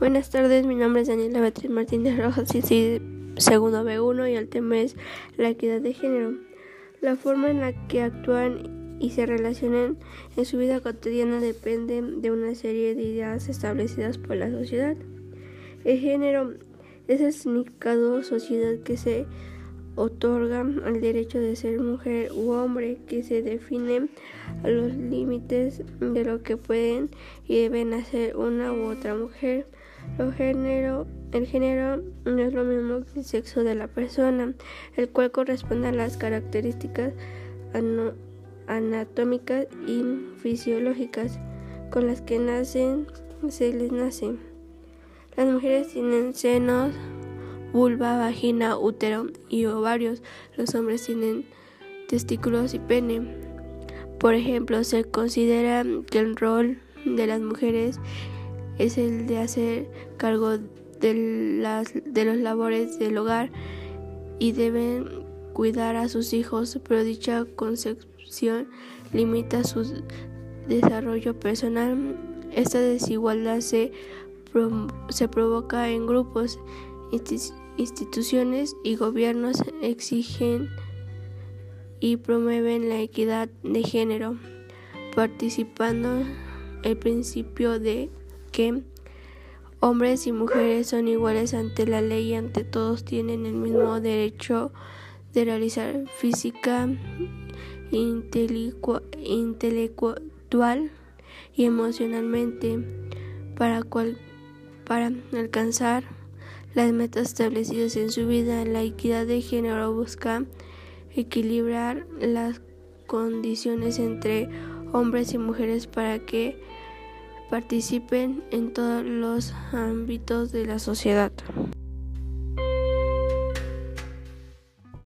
Buenas tardes, mi nombre es Daniela Beatriz Martínez Rojas y soy segundo B1 y el tema es la equidad de género. La forma en la que actúan y se relacionan en su vida cotidiana depende de una serie de ideas establecidas por la sociedad. El género es el significado social que se otorga al derecho de ser mujer u hombre que se define a los límites de lo que pueden y deben hacer una u otra mujer género, el género no es lo mismo que el sexo de la persona, el cual corresponde a las características anatómicas y fisiológicas con las que nacen, se les nace. Las mujeres tienen senos, vulva, vagina, útero y ovarios. Los hombres tienen testículos y pene. Por ejemplo, se considera que el rol de las mujeres es el de hacer cargo de, las, de los labores del hogar y deben cuidar a sus hijos, pero dicha concepción limita su desarrollo personal. Esta desigualdad se, se provoca en grupos, instituciones y gobiernos exigen y promueven la equidad de género, participando el principio de que hombres y mujeres son iguales ante la ley y ante todos tienen el mismo derecho de realizar física, intelectual y emocionalmente para, cual, para alcanzar las metas establecidas en su vida. La equidad de género busca equilibrar las condiciones entre hombres y mujeres para que participen en todos los ámbitos de la sociedad.